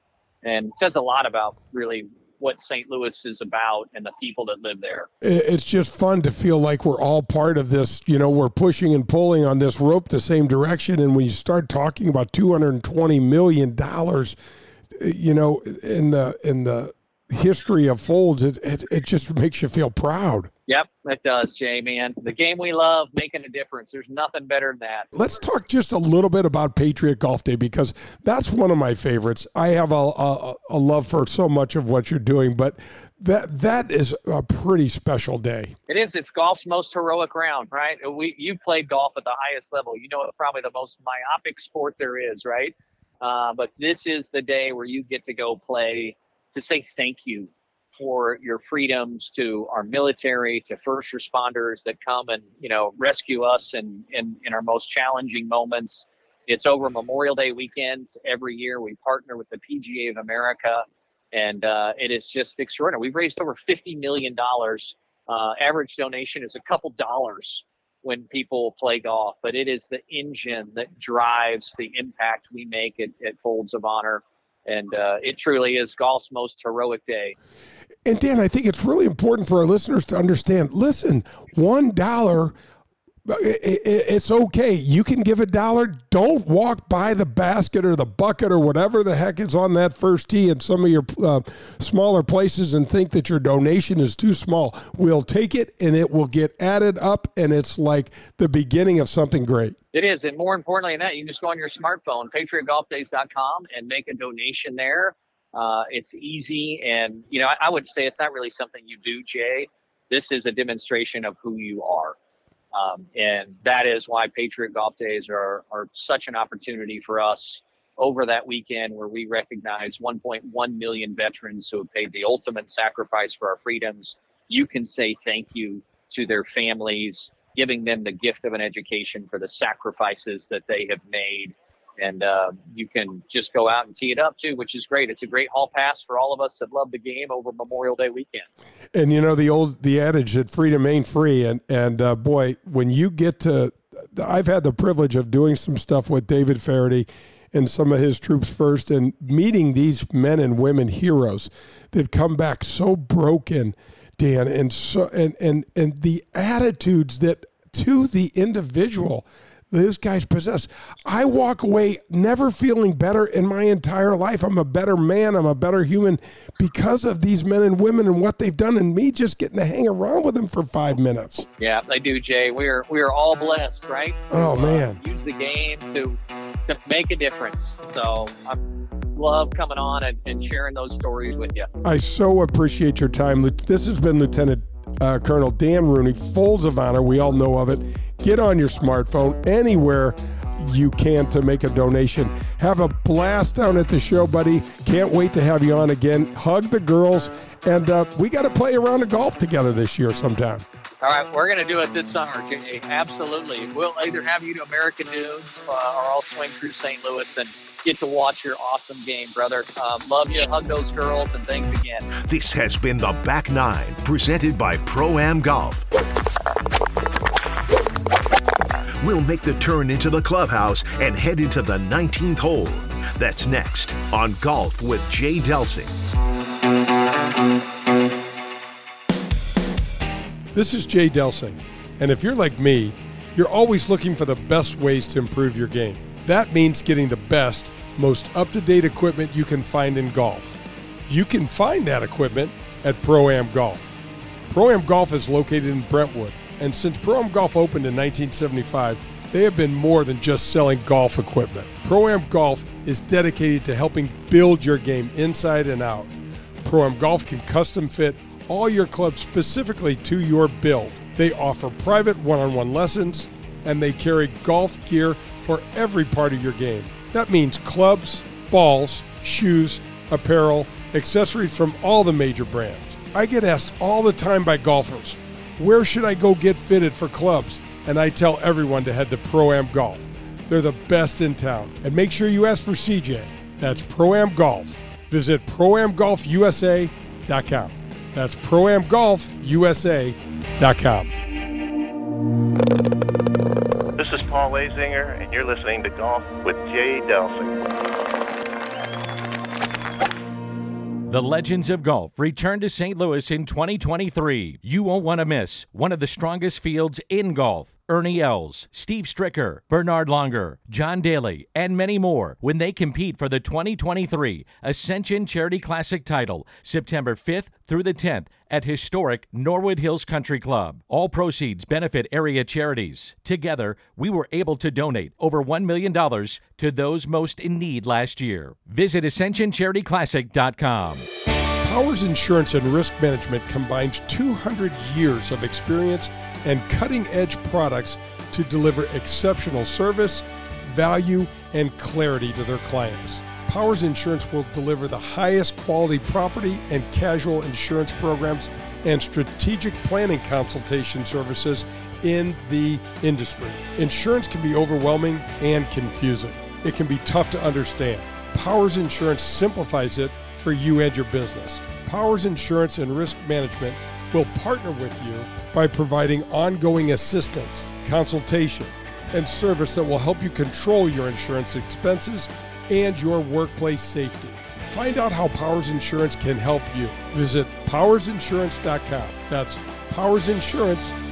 and says a lot about really what St. Louis is about and the people that live there. It's just fun to feel like we're all part of this. You know, we're pushing and pulling on this rope the same direction. And when you start talking about two hundred and twenty million dollars, you know, in the in the history of folds, it, it, it just makes you feel proud. Yep, it does, Jay, man. The game we love, making a difference. There's nothing better than that. Let's talk just a little bit about Patriot Golf Day because that's one of my favorites. I have a, a, a love for so much of what you're doing, but that that is a pretty special day. It is. It's golf's most heroic round, right? We you played golf at the highest level. You know it's probably the most myopic sport there is, right? Uh, but this is the day where you get to go play to say thank you for your freedoms to our military, to first responders that come and you know rescue us in, in, in our most challenging moments. It's over Memorial Day weekend every year. We partner with the PGA of America, and uh, it is just extraordinary. We've raised over fifty million dollars. Uh, average donation is a couple dollars when people play golf, but it is the engine that drives the impact we make at, at Folds of Honor and uh, it truly is golf's most heroic day. And Dan, I think it's really important for our listeners to understand. Listen, one dollar it's okay. You can give a dollar. Don't walk by the basket or the bucket or whatever the heck is on that first tee in some of your uh, smaller places and think that your donation is too small. We'll take it and it will get added up, and it's like the beginning of something great. It is. And more importantly than that, you can just go on your smartphone, patriotgolfdays.com, and make a donation there. Uh, it's easy. And, you know, I, I would say it's not really something you do, Jay. This is a demonstration of who you are. Um, and that is why Patriot Golf Days are, are such an opportunity for us over that weekend where we recognize 1.1 million veterans who have paid the ultimate sacrifice for our freedoms. You can say thank you to their families, giving them the gift of an education for the sacrifices that they have made and uh, you can just go out and tee it up too, which is great. It's a great hall pass for all of us that love the game over Memorial Day weekend. And you know the old the adage that freedom ain't free, and and uh, boy, when you get to, I've had the privilege of doing some stuff with David Feherty and some of his troops first, and meeting these men and women heroes that come back so broken, Dan, and so and and and the attitudes that to the individual those guys possessed. I walk away never feeling better in my entire life. I'm a better man. I'm a better human because of these men and women and what they've done, and me just getting to hang around with them for five minutes. Yeah, they do, Jay. We're we are all blessed, right? Oh man, uh, use the game to to make a difference. So I love coming on and, and sharing those stories with you. I so appreciate your time. This has been Lieutenant uh, Colonel Dan Rooney, Folds of Honor. We all know of it. Get on your smartphone anywhere you can to make a donation. Have a blast down at the show, buddy. Can't wait to have you on again. Hug the girls, and uh, we got to play around the golf together this year sometime. All right, we're going to do it this summer, Jay. Absolutely. We'll either have you to American Dunes uh, or I'll swing through St. Louis and get to watch your awesome game, brother. Um, love you. Hug those girls, and thanks again. This has been the Back Nine, presented by Pro Am Golf. We'll make the turn into the clubhouse and head into the 19th hole. That's next on Golf with Jay Delsing. This is Jay Delsing, and if you're like me, you're always looking for the best ways to improve your game. That means getting the best, most up to date equipment you can find in golf. You can find that equipment at Pro Am Golf. Pro Am Golf is located in Brentwood and since Pro Am Golf opened in 1975, they have been more than just selling golf equipment. Pro Am Golf is dedicated to helping build your game inside and out. Pro Am Golf can custom fit all your clubs specifically to your build. They offer private one on one lessons and they carry golf gear for every part of your game. That means clubs, balls, shoes, apparel, accessories from all the major brands. I get asked all the time by golfers where should I go get fitted for clubs? And I tell everyone to head to Pro Am Golf. They're the best in town. And make sure you ask for CJ. That's Pro Am Golf. Visit proamgolfusa.com. That's proamgolfusa.com. This is Paul Azinger, and you're listening to Golf with Jay Delsing. The Legends of Golf return to St. Louis in 2023. You won't want to miss one of the strongest fields in golf. Ernie Els, Steve Stricker, Bernhard Langer, John Daly, and many more when they compete for the 2023 Ascension Charity Classic title September 5th through the 10th at historic Norwood Hills Country Club. All proceeds benefit area charities. Together, we were able to donate over $1 million to those most in need last year. Visit AscensionCharityClassic.com. Powers Insurance and Risk Management combines 200 years of experience and cutting edge products to deliver exceptional service, value, and clarity to their clients. Powers Insurance will deliver the highest quality property and casual insurance programs and strategic planning consultation services in the industry. Insurance can be overwhelming and confusing. It can be tough to understand. Powers Insurance simplifies it for you and your business. Powers Insurance and Risk Management will partner with you by providing ongoing assistance, consultation, and service that will help you control your insurance expenses and your workplace safety. Find out how Powers Insurance can help you. Visit powersinsurance.com. That's powersinsurance.com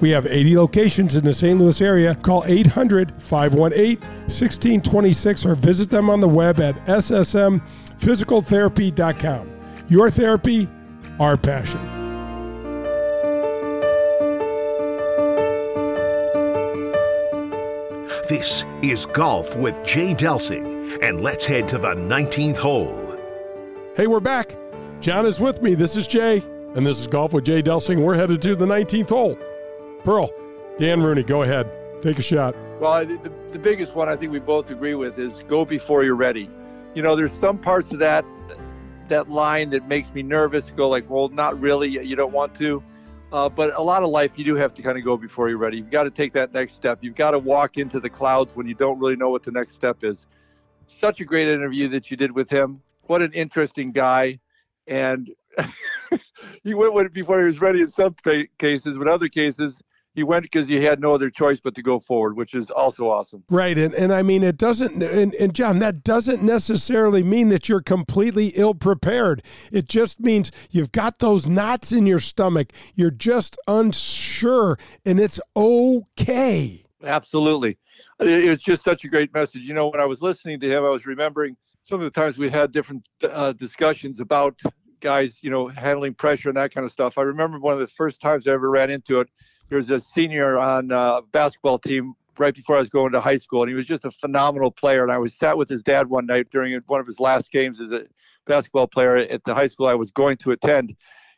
We have 80 locations in the St. Louis area. Call 800 518 1626 or visit them on the web at ssmphysicaltherapy.com. Your therapy, our passion. This is Golf with Jay Delsing, and let's head to the 19th hole. Hey, we're back. John is with me. This is Jay, and this is Golf with Jay Delsing. We're headed to the 19th hole. Pearl, Dan Rooney, go ahead. Take a shot. Well, the, the biggest one I think we both agree with is go before you're ready. You know, there's some parts of that that line that makes me nervous. Go like, well, not really. You don't want to. Uh, but a lot of life, you do have to kind of go before you're ready. You've got to take that next step. You've got to walk into the clouds when you don't really know what the next step is. Such a great interview that you did with him. What an interesting guy. And (laughs) he went with it before he was ready in some cases, but other cases, he went because he had no other choice but to go forward, which is also awesome. Right, and and I mean it doesn't, and, and John, that doesn't necessarily mean that you're completely ill prepared. It just means you've got those knots in your stomach. You're just unsure, and it's okay. Absolutely, it's just such a great message. You know, when I was listening to him, I was remembering some of the times we had different uh, discussions about guys, you know, handling pressure and that kind of stuff. I remember one of the first times I ever ran into it was a senior on a uh, basketball team right before I was going to high school, and he was just a phenomenal player. And I was sat with his dad one night during one of his last games as a basketball player at the high school I was going to attend.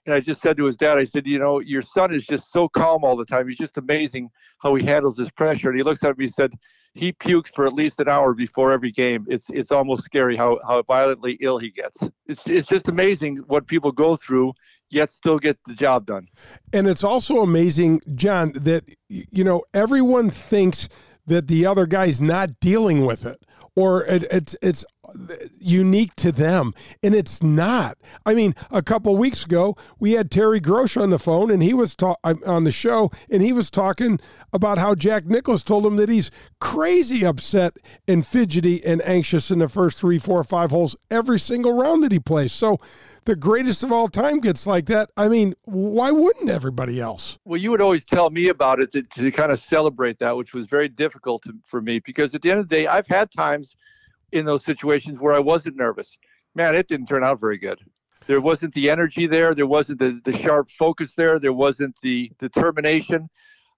And I just said to his dad, I said, you know, your son is just so calm all the time. He's just amazing how he handles this pressure. And he looks at me and he said, he pukes for at least an hour before every game. It's it's almost scary how, how violently ill he gets. It's it's just amazing what people go through yet still get the job done. And it's also amazing, John, that you know everyone thinks that the other guy's not dealing with it or it, it's it's unique to them and it's not. I mean a couple weeks ago we had terry grosh on the phone and he was ta- um, on the show and he was talking about how jack nicklaus told him that he's crazy upset and fidgety and anxious in the first three four five holes every single round that he plays. So the greatest of all time gets like that, I mean, why wouldn't everybody else? Well, you would always tell me about it to, to kind of celebrate that, which was very difficult to, for me because at the end of the day, I've had times in those situations where I wasn't nervous. Man, it didn't turn out very good. There wasn't the energy there. There wasn't the, the sharp focus there. There wasn't the determination.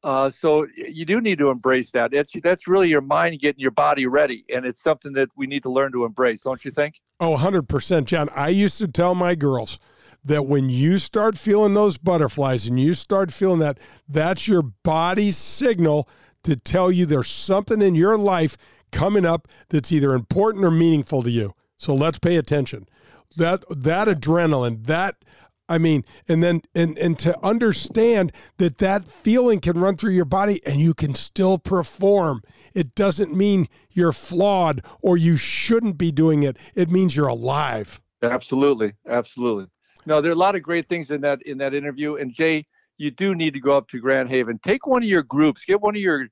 Uh, so you do need to embrace that. That's that's really your mind getting your body ready, and it's something that we need to learn to embrace, don't you think? Oh, 100%, John. I used to tell my girls that when you start feeling those butterflies and you start feeling that, that's your body's signal to tell you there's something in your life coming up that's either important or meaningful to you. So let's pay attention. That that adrenaline, that I mean, and then and and to understand that that feeling can run through your body and you can still perform. It doesn't mean you're flawed or you shouldn't be doing it. It means you're alive. Absolutely, absolutely. No, there are a lot of great things in that in that interview. And Jay, you do need to go up to Grand Haven. Take one of your groups. Get one of your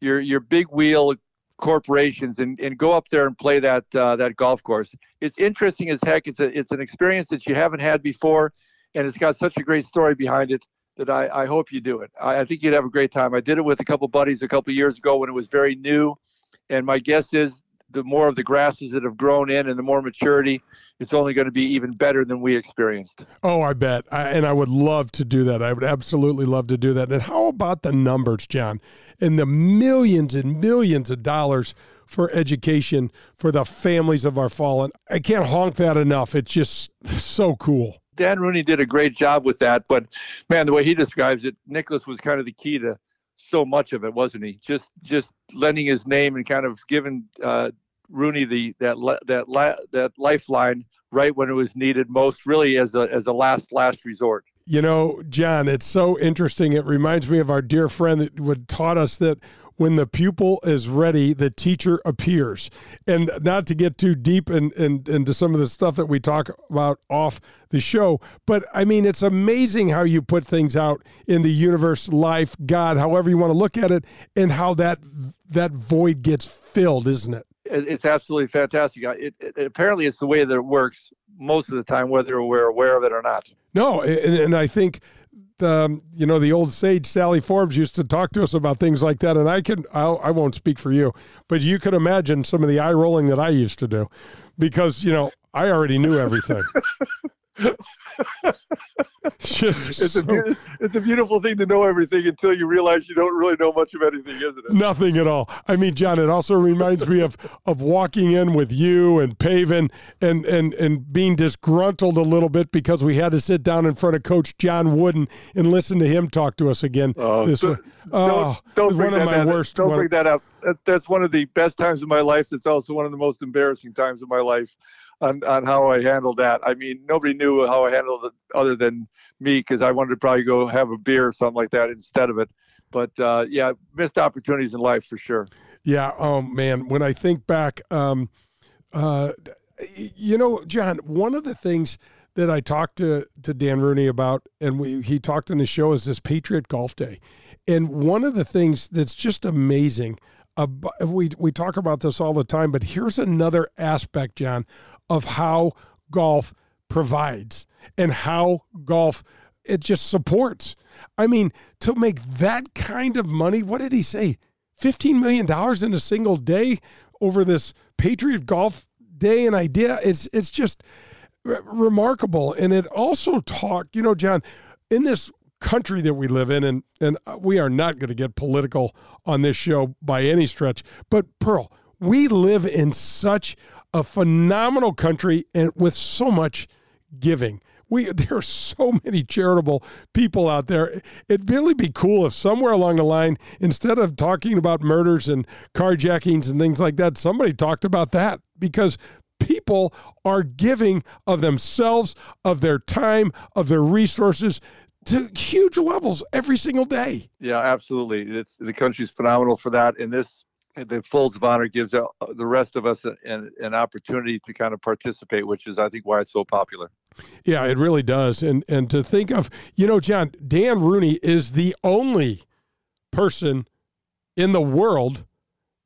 your your big wheel corporations and, and go up there and play that uh, that golf course. It's interesting as heck. It's a it's an experience that you haven't had before and it's got such a great story behind it that I, I hope you do it. I, I, think you'd have a great time. I did it with a couple buddies a couple years ago when it was very new, and my guess is the more of the grasses that have grown in and the more maturity, it's only going to be even better than we experienced. Oh, I bet. I, and I would love to do that. I would absolutely love to do that. And how about the numbers, John? And the millions and millions of dollars for education for the families of our fallen. I can't honk that enough. It's just so cool. Dan Rooney did a great job with that. But man, the way he describes it, Nicklaus was kind of the key to so much of it, wasn't he? Just just lending his name and kind of giving uh, Rooney the that that that lifeline right when it was needed most, really as a as a last last resort. You know, John, it's so interesting. It reminds me of our dear friend that would taught us that when the pupil is ready, the teacher appears. And not to get too deep in, in, into some of the stuff that we talk about off the show, but I mean, it's amazing how you put things out in the universe, life, God, however you want to look at it, and how that that void gets filled, isn't it? It's absolutely fantastic. It, it, apparently, it's the way that it works most of the time, whether we're aware of it or not. No, and, and I think um, you know, the old sage Sally Forbes used to talk to us about things like that. And I can, I'll, I will not speak for you, but you could imagine some of the eye rolling that I used to do because, you know, I already knew everything. (laughs) (laughs) Just it's, so, a, it's a beautiful thing to know everything until you realize you don't really know much of anything, isn't it? Nothing at all. I mean, John, it also reminds me of of walking in with you and Pavin and and and being disgruntled a little bit because we had to sit down in front of Coach John Wooden and listen to him talk to us again. Oh, this so, oh, don't, don't bring one that, of my worst. Don't one, bring that up. That, that's one of the best times of my life. It's also one of the most embarrassing times of my life on, on how I handled that. I mean, nobody knew how I handled it other than me because I wanted to probably go have a beer or something like that instead of it. But uh, yeah, missed opportunities in life for sure. Yeah. Oh man, when I think back, um, uh, you know, John, one of the things that I talked to to Dan Rooney about, and we he talked in the show, is this Patriot Golf Day, and one of the things that's just amazing we we talk about this all the time, but here's another aspect, John, of how golf provides and how golf it just supports. I mean, to make that kind of money, what did he say? $15 million in a single day over this Patriot Golf Day and idea. It's it's just remarkable. And it also talked, you know, John, in this country that we live in, and and uh, we are not going to get political on this show by any stretch. But Pearl, we live in such a phenomenal country and with so much giving. We (laughs) there are so many charitable people out there. It'd really be cool if somewhere along the line, instead of talking about murders and carjackings and things like that, somebody talked about that because people are giving of themselves, of their time, of their resources to huge levels every single day. Yeah, absolutely. It's the country's phenomenal for that, and this the Folds of Honor gives uh, the rest of us an, an opportunity to kind of participate, which is, I think, why it's so popular. Yeah, it really does. And and to think of, you know, John Dan Rooney is the only person in the world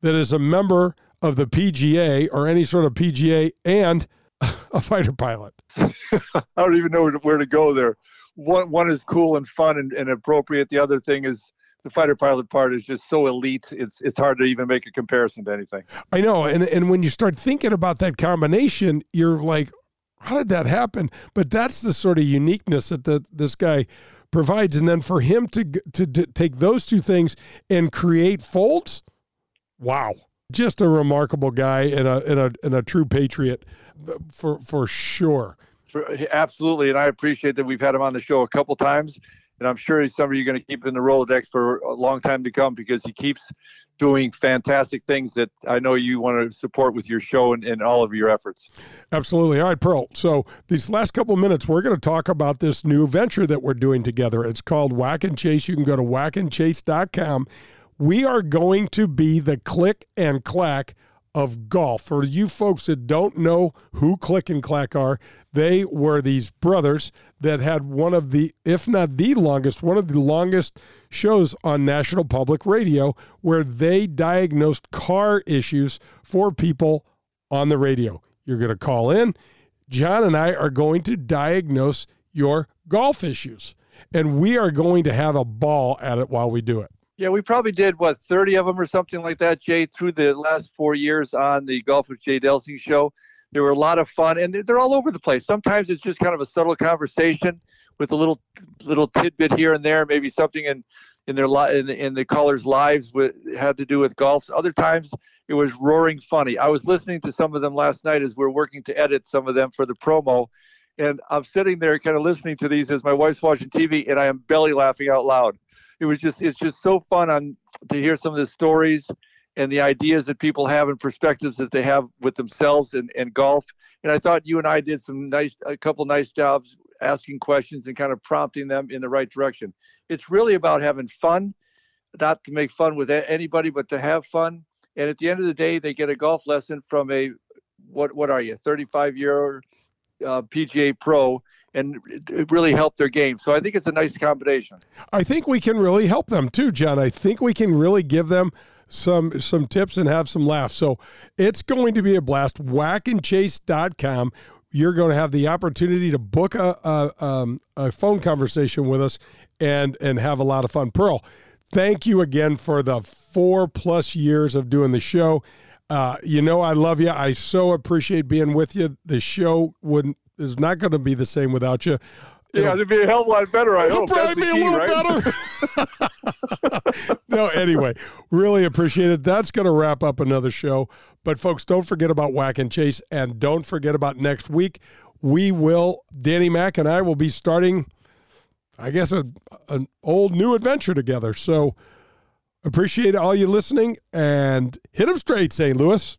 that is a member of the PGA or any sort of PGA and (laughs) a fighter pilot. (laughs) I don't even know where to go there one one is cool and fun and, and appropriate. The other thing is the fighter pilot part is just so elite. It's it's hard to even make a comparison to anything. I know, and and when you start thinking about that combination, you're like, how did that happen? But that's the sort of uniqueness that the, this guy provides, and then for him to, to to take those two things and create folds, wow, just a remarkable guy and a and a and a true patriot uh, for for sure. Absolutely, and I appreciate that we've had him on the show a couple times, and I'm sure he's somebody you're going to keep in the Rolodex for a long time to come because he keeps doing fantastic things that I know you want to support with your show and, and all of your efforts. Absolutely. All right, Pearl. So these last couple minutes, we're going to talk about this new venture that we're doing together. It's called Whack and Chase. You can go to whackandchase.com. We are going to be the click and clack of golf. For you folks that don't know who Click and Clack are, they were these brothers that had one of the, if not the longest, one of the longest shows on National Public Radio where they diagnosed car issues for people on the radio. You're going to call in. John and I are going to diagnose your golf issues, and we are going to have a ball at it while we do it. Yeah, we probably did what 30 of them or something like that, Jay, through the last four years on the Golf with Jay Delsing show. They were a lot of fun, and they're all over the place. Sometimes it's just kind of a subtle conversation with a little little tidbit here and there, maybe something in in their li- in, in the callers' lives with had to do with golf. Other times it was roaring funny. I was listening to some of them last night as we are working to edit some of them for the promo, and I'm sitting there kind of listening to these as my wife's watching TV, and I am belly laughing out loud it was just it's just so fun on to hear some of the stories and the ideas that people have and perspectives that they have with themselves and, and golf. And I thought you and I did some nice, a couple nice jobs asking questions and kind of prompting them in the right direction. It's really about having fun, not to make fun with anybody, but to have fun. And at the end of the day, they get a golf lesson from a what what are you 35 year uh, PGA pro and it really helped their game. So I think it's a nice combination. I think we can really help them too, John. I think we can really give them some some tips and have some laughs. So it's going to be a blast. Whackandchase.com. You're going to have the opportunity to book a, a, um, a phone conversation with us and and have a lot of fun. Pearl, thank you again for the four plus years of doing the show. Uh, you know I love you. I so appreciate being with you. The show wouldn't is not going to be the same without you. Yeah, it'd be a hell of a lot better. I hope. Probably be key, a little right? better. (laughs) (laughs) no, anyway, really appreciate it. That's going to wrap up another show. But folks, don't forget about Whack and Chase, and don't forget about next week. We will. Danny Mack and I will be starting. I guess a, an old new adventure together. So appreciate all you listening and hit them straight, St. Louis.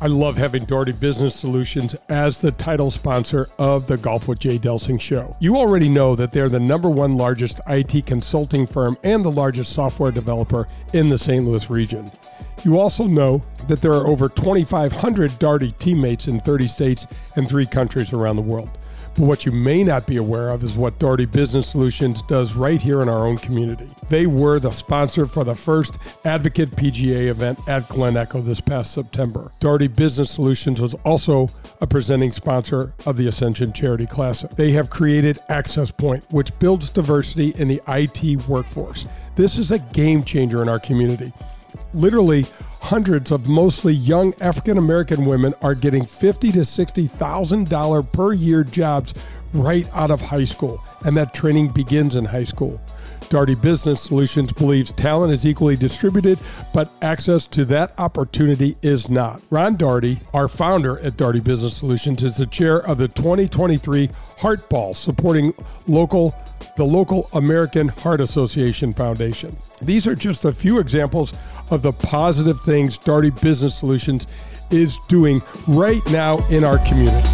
I love having Daugherty Business Solutions as the title sponsor of the Golf with Jay Delsing show. You already know that they're the number one largest IT consulting firm and the largest software developer in the St. Louis region. You also know that there are over 2,500 Daugherty teammates in 30 states and three countries around the world. But what you may not be aware of is what Daugherty Business Solutions does right here in our own community. They were the sponsor for the first Advocate PGA event at Glen Echo this past September. Daugherty Business Solutions was also a presenting sponsor of the Ascension Charity Classic. They have created Access Point, which builds diversity in the IT workforce. This is a game changer in our community. Literally, hundreds of mostly young African American women are getting fifty to sixty thousand dollar per year jobs right out of high school, and that training begins in high school. Daugherty Business Solutions believes talent is equally distributed, but access to that opportunity is not. Ron Daugherty, our founder at Daugherty Business Solutions, is the chair of the 2023 Heart Ball, supporting local the local American Heart Association Foundation. These are just a few examples of the positive things Daugherty Business Solutions is doing right now in our community.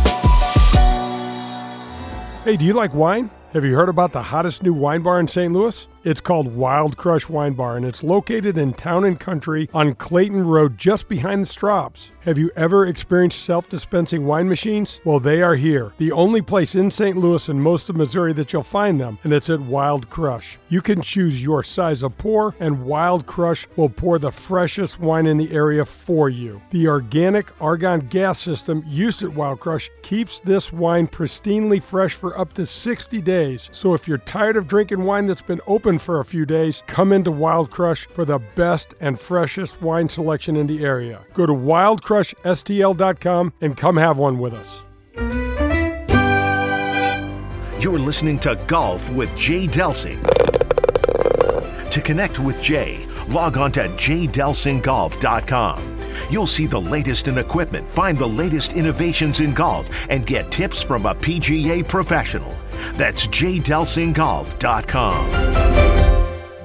Hey, do you like wine? Have you heard about the hottest new wine bar in St. Louis? It's called Wild Crush Wine Bar, and it's located in Town and Country on Clayton Road, just behind the Straubs. Have you ever experienced self dispensing wine machines? Well, they are here. The only place in St. Louis and most of Missouri that you'll find them, and it's at Wild Crush. You can choose your size of pour, and Wild Crush will pour the freshest wine in the area for you. The organic argon gas system used at Wild Crush keeps this wine pristinely fresh for up to 60 days. So if you're tired of drinking wine that's been open for a few days, come into Wild Crush for the best and freshest wine selection in the area. Go to wildcrushstl.com and come have one with us. You're listening to Golf with Jay Delsing. To connect with Jay, log on to jdelsinggolf.com. You'll see the latest in equipment, find the latest innovations in golf, and get tips from a PGA professional. That's jdelsinggolf.com.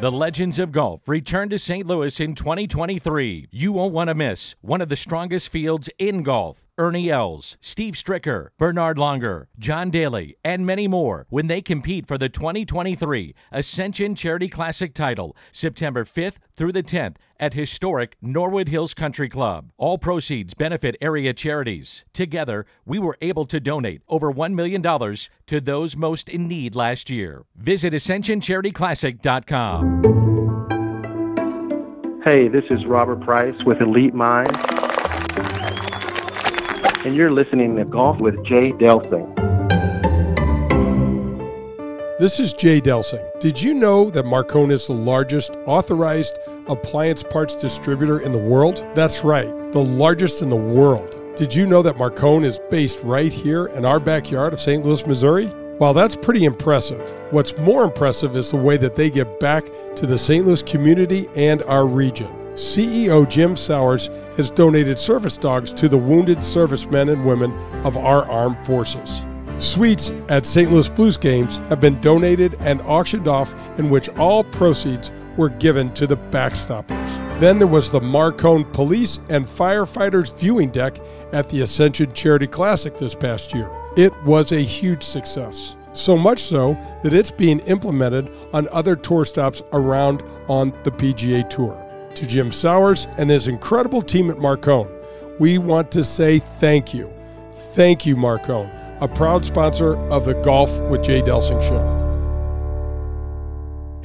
The Legends of Golf return to St. Louis in 2023. You won't want to miss one of the strongest fields in golf. Ernie Els, Steve Stricker, Bernhard Langer, John Daly, and many more when they compete for the 2023 Ascension Charity Classic title September 5th through the 10th at historic Norwood Hills Country Club. All proceeds benefit area charities. Together, we were able to donate over $1 million to those most in need last year. Visit AscensionCharityClassic.com. Hey, this is Robert Price with Elite Mind and you're listening to Golf with Jay Delsing. This is Jay Delsing. Did you know that Marcone is the largest authorized appliance parts distributor in the world? That's right, the largest in the world. Did you know that Marcone is based right here in our backyard of St. Louis, Missouri? While that's pretty impressive, what's more impressive is the way that they give back to the St. Louis community and our region. CEO Jim Sowers has donated service dogs to the wounded servicemen and women of our armed forces. Suites at St. Louis Blues games have been donated and auctioned off, in which all proceeds were given to the backstoppers. Then there was the Marcone Police and Firefighters viewing deck at the Ascension Charity Classic this past year. It was a huge success. So much so that it's being implemented on other tour stops around on the PGA Tour. To Jim Sowers and his incredible team at Marcone, we want to say thank you. Thank you, Marcone, a proud sponsor of the Golf with Jay Delsing show.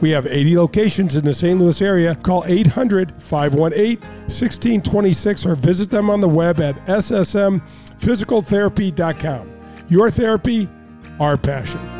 We have 80 locations in the St. Louis area. Call 800 518 1626 or visit them on the web at ssmphysicaltherapy.com. Your therapy, our passion.